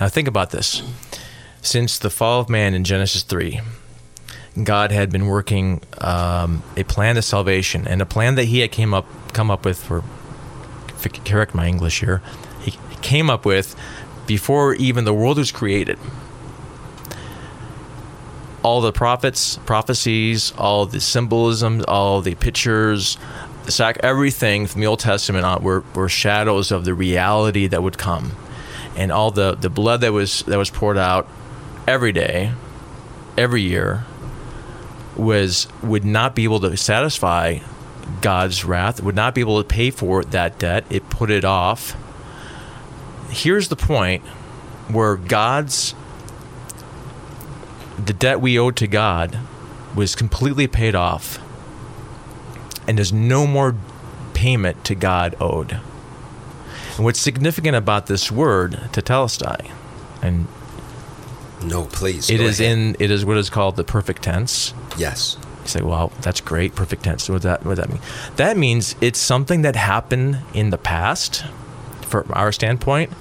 Now, think about this. Since the fall of man in Genesis 3, God had been working um, a plan of salvation and a plan that He had came up come up with. For if I could correct my English here, He came up with before even the world was created. All the prophets, prophecies, all the symbolism, all the pictures, the sac, everything from the Old Testament on were, were shadows of the reality that would come, and all the, the blood that was that was poured out every day, every year, was would not be able to satisfy God's wrath, would not be able to pay for that debt. It put it off. Here's the point where God's the debt we owed to God was completely paid off. And there's no more payment to God owed. And what's significant about this word, tetelestai, and no please it is ahead. in it is what is called the perfect tense. yes You say, well, that's great, perfect tense. What that what does that mean? That means it's something that happened in the past, from our standpoint,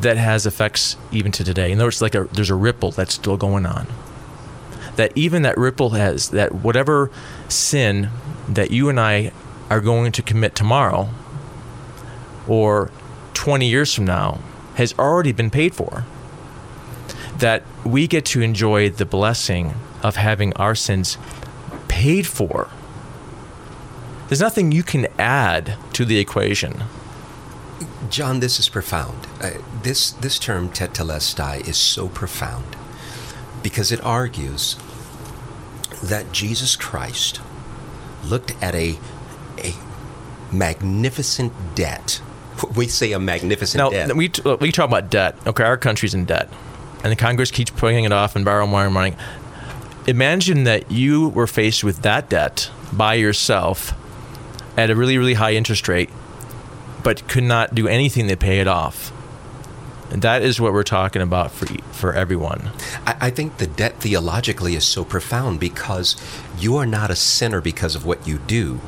that has effects even to today. In other words, like a, there's a ripple that's still going on. That even that ripple has that whatever sin that you and I are going to commit tomorrow, or 20 years from now has already been paid for. That we get to enjoy the blessing of having our sins paid for. There's nothing you can add to the equation. John, this is profound. Uh, this this term tetelestai is so profound because it argues that Jesus Christ looked at a a magnificent debt. <laughs> We say a magnificent now, debt. we we talk about debt. Okay, our country's in debt, and the Congress keeps putting it off and borrowing more money. Imagine that you were faced with that debt by yourself at a really really high interest rate, but could not do anything to pay it off. And that is what we're talking about for for everyone. I, I think the debt theologically is so profound because you are not a sinner because of what you do.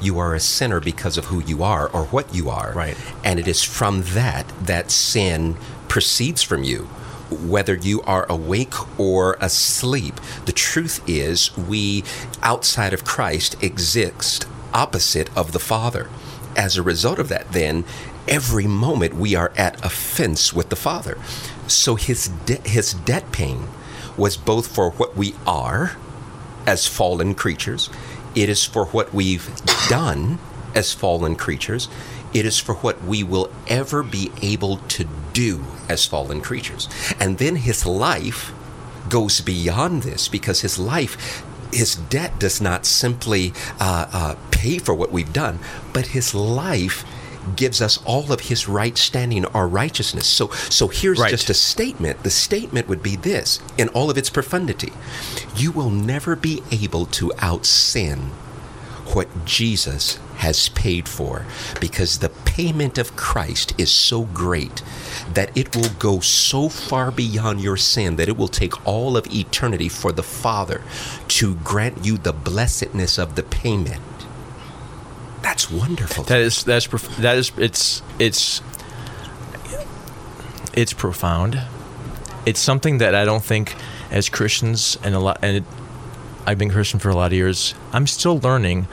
You are a sinner because of who you are or what you are. Right. And it is from that that sin proceeds from you. Whether you are awake or asleep, the truth is we, outside of Christ, exist opposite of the Father. As a result of that, then, every moment we are at offense with the Father. So his, de- his debt paying was both for what we are as fallen creatures, it is for what we've done as fallen creatures, it is for what we will ever be able to do as fallen creatures. And then his life goes beyond this because his life his debt does not simply uh, uh, pay for what we've done, but his life gives us all of his right standing our righteousness. So so here's Right. just a statement. The statement would be this in all of its profundity. You will never be able to out sin what Jesus has paid for because the payment of Christ is so great that it will go so far beyond your sin that it will take all of eternity for the Father to grant you the blessedness of the payment. That's wonderful. That is that's that is it's it's it's profound. It's something that I don't think as Christians and a lot and it, I've been Christian for a lot of years. I'm still learning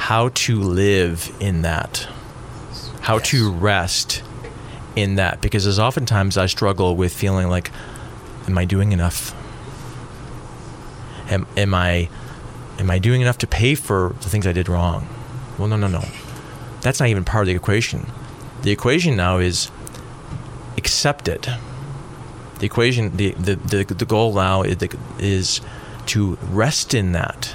how to live in that. How Yes. to rest in that because as oftentimes I struggle with feeling like am I doing enough? Am am I am I doing enough to pay for the things I did wrong? Well, no, no, no. That's not even part of the equation. The equation now is accept it. The equation, the the, the, the goal now is, is to rest in that.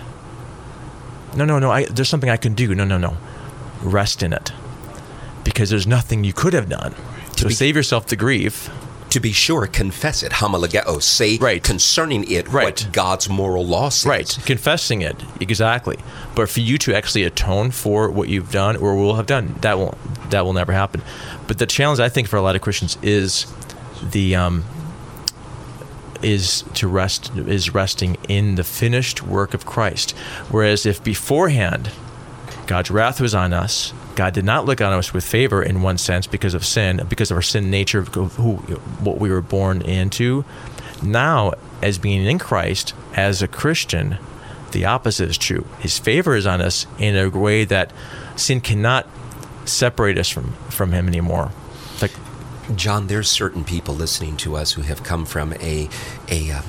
No, no, no. I, there's something I can do. No, no, no. Rest in it, because there's nothing you could have done. So be- save yourself the grief. to be sure, confess it, homologeo, say Right. concerning it Right. what God's moral law says. Right, confessing it exactly. But for you to actually atone for what you've done or will have done, that will that will never happen. But the challenge I think for a lot of Christians is the um, is to rest is resting in the finished work of Christ. Whereas if beforehand God's wrath was on us. God did not look on us with favor in one sense because of sin, because of our sin nature, who, what we were born into. Now, as being in Christ, as a Christian, the opposite is true. His favor is on us in a way that sin cannot separate us from, from Him anymore. John, there's certain people listening to us who have come from a a uh,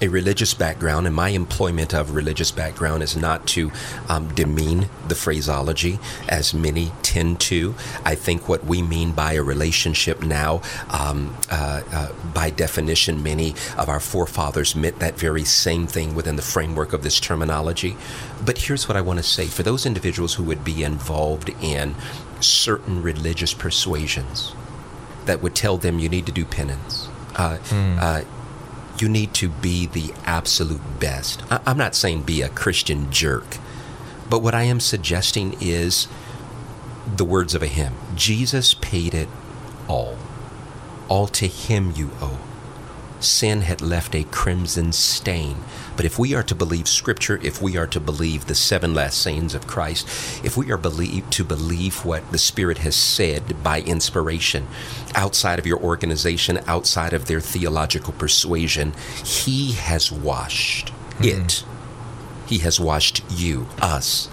a religious background, and my employment of religious background is not to um, demean the phraseology, as many tend to. I think what we mean by a relationship now, um, uh, uh, by definition, many of our forefathers meant that very same thing within the framework of this terminology. But here's what I want to say for those individuals who would be involved in certain religious persuasions that would tell them you need to do penance. Uh, uh, you need to be the absolute best. I- I'm not saying be a Christian jerk, but what I am suggesting is the words of a hymn Jesus paid it all. All to him you owe. Sin had left a crimson stain. But if we are to believe Scripture, if we are to believe the seven last sayings of Christ, if we are believe, to believe what the Spirit has said by inspiration, outside of your organization, outside of their theological persuasion, He has washed hmm. it. He has washed you, us,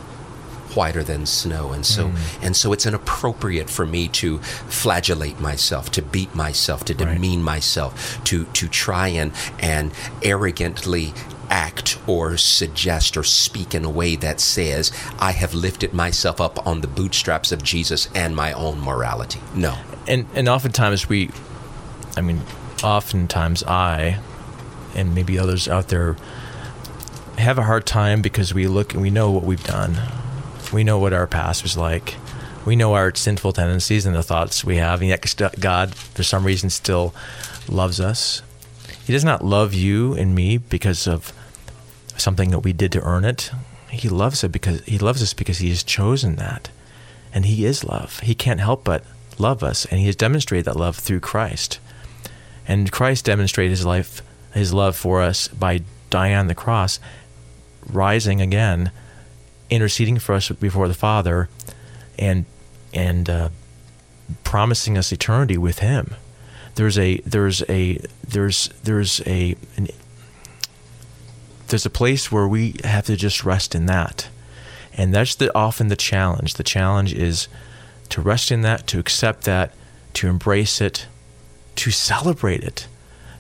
whiter than snow and so hmm. and so it's inappropriate for me to flagellate myself to beat myself to Right. demean myself to to try and and arrogantly act or suggest or speak in a way that says I have lifted myself up on the bootstraps of Jesus and my own morality. No. and and oftentimes we i mean oftentimes i and maybe others out there have a hard time because we look and we know what we've done we know what our past was like we know our sinful tendencies and the thoughts we have and yet god for some reason still loves us he does not love you and me because of something that we did to earn it he loves it because he loves us because he has chosen that and he is love. He can't help but love us, and he has demonstrated that love through Christ. And Christ demonstrated his life, his love for us by dying on the cross, rising again, interceding for us before the Father, and and uh, promising us eternity with Him. There's a there's a there's there's a an, there's a place where we have to just rest in that. And that's the, often the challenge. The challenge is to rest in that, to accept that, to embrace it, to celebrate it,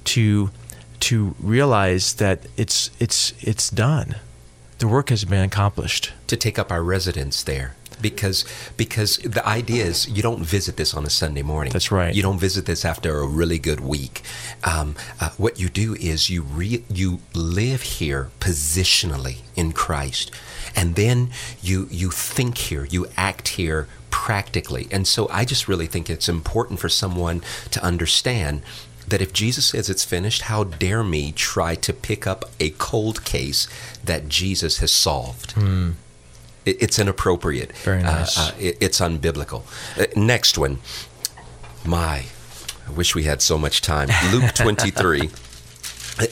to to realize that it's it's it's done. The work has been accomplished. to take up our residence there because because the idea is you don't visit this on a Sunday morning. That's right. You don't visit this after a really good week. Um, uh, what you do is you re- you live here positionally in Christ, and then you you think here, you act here practically. And so I just really think it's important for someone to understand that if Jesus says it's finished, how dare me try to pick up a cold case that Jesus has solved? It, it's inappropriate. Very nice. Uh, uh, it, it's unbiblical. Uh, next one. My, I wish we had so much time. Luke 23. <laughs>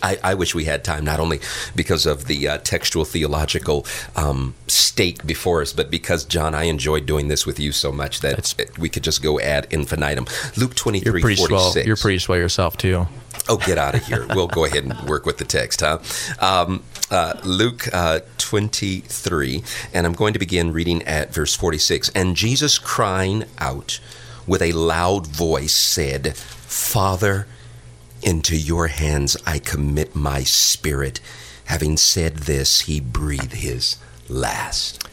I, I wish we had time, not only because of the uh, textual theological um, stake before us, but because, John, I enjoyed doing this with you so much that That's- we could just go ad infinitum. Luke 23, You're pretty 46. swell. You're pretty swell yourself too. Oh, get out of here. <laughs> We'll go ahead and work with the text, huh? Um, uh, Luke uh, 23, and I'm going to begin reading at verse 46. And Jesus, crying out with a loud voice, said, Father, into your hands I commit my spirit. Having said this, he breathed his last.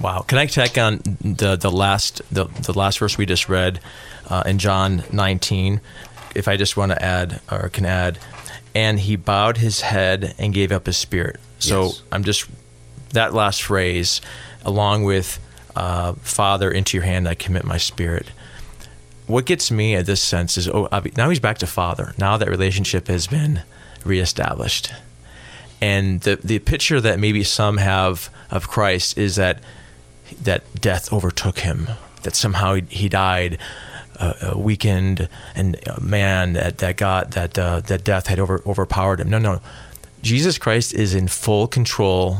Wow. Can I tack on the the last the, the last verse we just read uh, in John 19? If I just want to add or can add, and he bowed his head and gave up his spirit. So Yes. I'm just that last phrase, along with uh, Father, into your hand I commit my spirit. What gets me at this sense is oh now he's back to Father. Now that relationship has been reestablished and the the picture that maybe some have of Christ is that that death overtook him, that somehow he, he died uh, uh, weakened, and uh, man, that that God that uh, that death had over overpowered him. No, no, Jesus Christ is in full control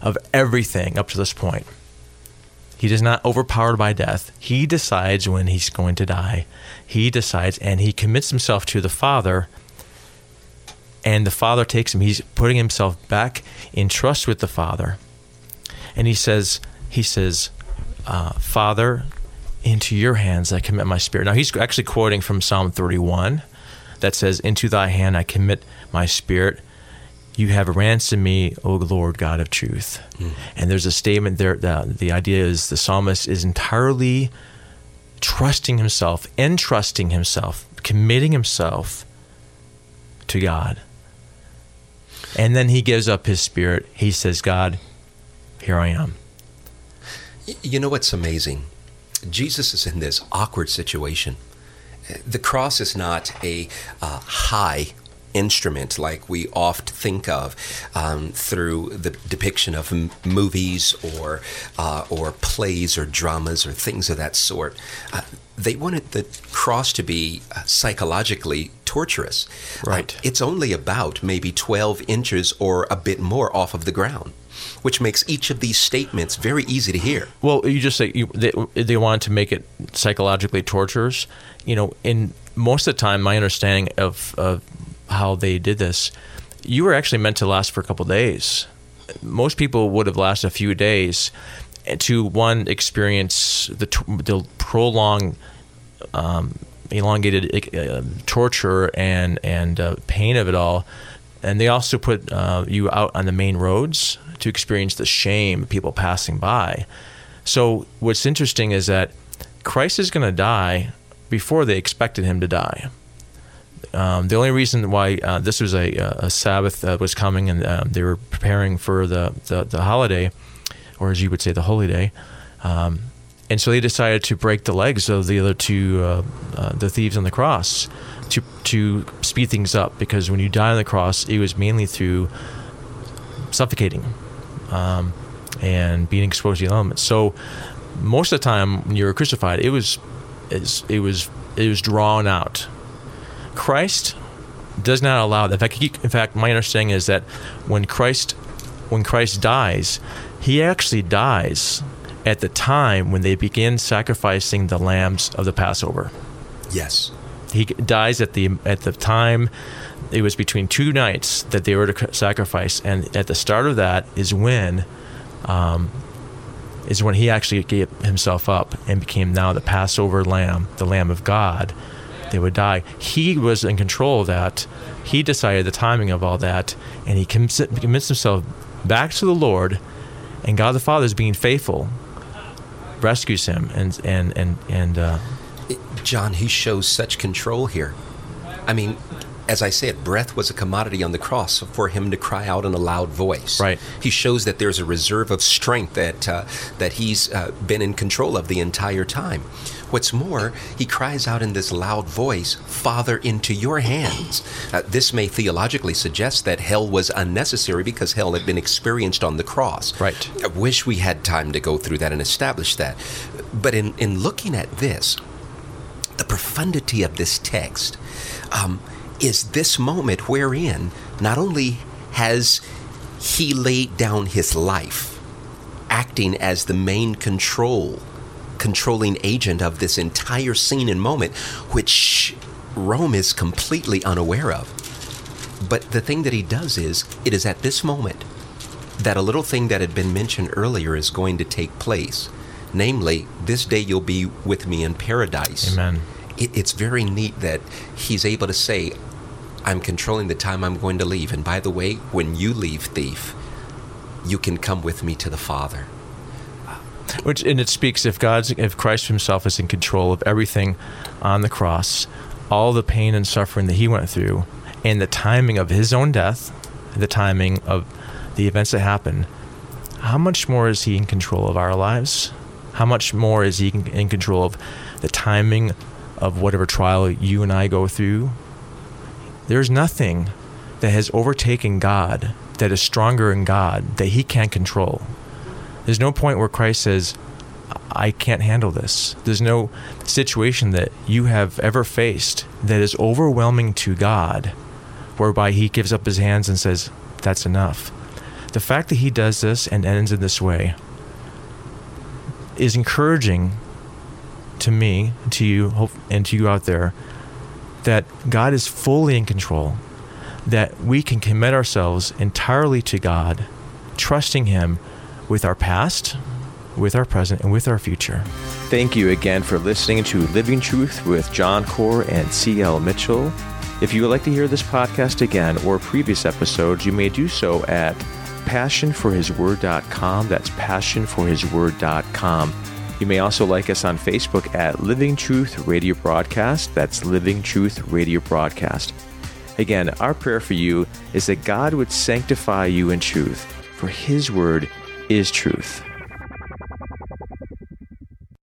of everything up to this point. He is not overpowered by death. He decides when he's going to die. He decides, and he commits himself to the Father and the father takes him he's putting himself back in trust with the father and he says he says uh, father into your hands i commit my spirit now he's actually quoting from psalm 31 that says into thy hand i commit my spirit you have ransomed me o lord god of truth and there's a statement there that the idea is the psalmist is entirely trusting himself entrusting himself committing himself to god and then he gives up his spirit. He says, God, here I am. You know what's amazing? Jesus is in this awkward situation. The cross is not a uh, high instrument like we oft think of um, through the depiction of m- movies or uh, or plays or dramas or things of that sort. Uh, they wanted the cross to be uh, psychologically torturous. Uh, Right. it's only about maybe 12 inches or a bit more off of the ground, which makes each of these statements very easy to hear. Well, you just say you, they, they wanted to make it psychologically torturous. You know, in most of the time, my understanding of, of how they did this, you were actually meant to last for a couple days. Most people would have lasted a few days. to one experience the the prolonged, um, elongated uh, torture and and uh, pain of it all, and they also put uh, you out on the main roads to experience the shame of people passing by. So what's interesting is that Christ is going to die before they expected him to die. Um, the only reason why uh, this was a, a Sabbath that was coming and um, they were preparing for the, the, the, holiday, or as you would say, the holy day. Um, and so they decided to break the legs of the other two, uh, uh, the thieves on the cross, to to speed things up. Because when you die on the cross, it was mainly through suffocating um, and being exposed to the elements. So most of the time when you were crucified, it was it was it was drawn out. Christ does not allow that. In fact, he, in fact, my understanding is that when Christ when Christ dies, he actually dies at the time when they begin sacrificing the lambs of the Passover. Yes. He dies at the at the time it was between two nights that they were to sacrifice, and at the start of that is when um, is when he actually gave himself up and became now the Passover lamb, the Lamb of God. They would die. He was in control of that. He decided the timing of all that, and he commits himself back to the Lord. And God the Father is being faithful, rescues him, and and and and. Uh, John, he shows such control here. I mean, as I said, breath was a commodity on the cross for him to cry out in a loud voice. Right. He shows that there's a reserve of strength that uh, that he's uh, been in control of the entire time. What's more, he cries out in this loud voice, Father, into your hands. Uh, this may theologically suggest that hell was unnecessary because hell had been experienced on the cross. Right. I wish we had time to go through that and establish that. But in, in looking at this, the profundity of this text, um, is this moment wherein not only has he laid down his life, acting as the main control, controlling agent of this entire scene and moment, which Rome is completely unaware of. But the thing that he does is, it is at this moment that a little thing that had been mentioned earlier is going to take place. Namely, this day you'll be with me in paradise. Amen it, it's very neat that he's able to say, I'm controlling the time I'm going to leave. And by the way, when you leave, thief, you can come with me to the Father. Which and it speaks if God's if Christ Himself is in control of everything on the cross, all the pain and suffering that He went through, and the timing of His own death, the timing of the events that happen, how much more is He in control of our lives? How much more is He in control of the timing of whatever trial you and I go through, there's nothing that has overtaken God that is stronger in God that he can't control. There's no point where Christ says, I can't handle this. There's no situation that you have ever faced that is overwhelming to God whereby he gives up his hands and says, That's enough. The fact that he does this and ends in this way is encouraging to me, to you, and to you out there, that God is fully in control, that we can commit ourselves entirely to God, trusting Him with our past, with our present, and with our future. Thank you again for listening to Living Truth with John Core and C.L. Mitchell. If you would like to hear this podcast again or previous episodes, you may do so at passionforhisword.com. That's passionforhisword.com. You may also like us on Facebook at Living Truth Radio Broadcast. That's Living Truth Radio Broadcast. Again, our prayer for you is that God would sanctify you in truth, for His word is truth.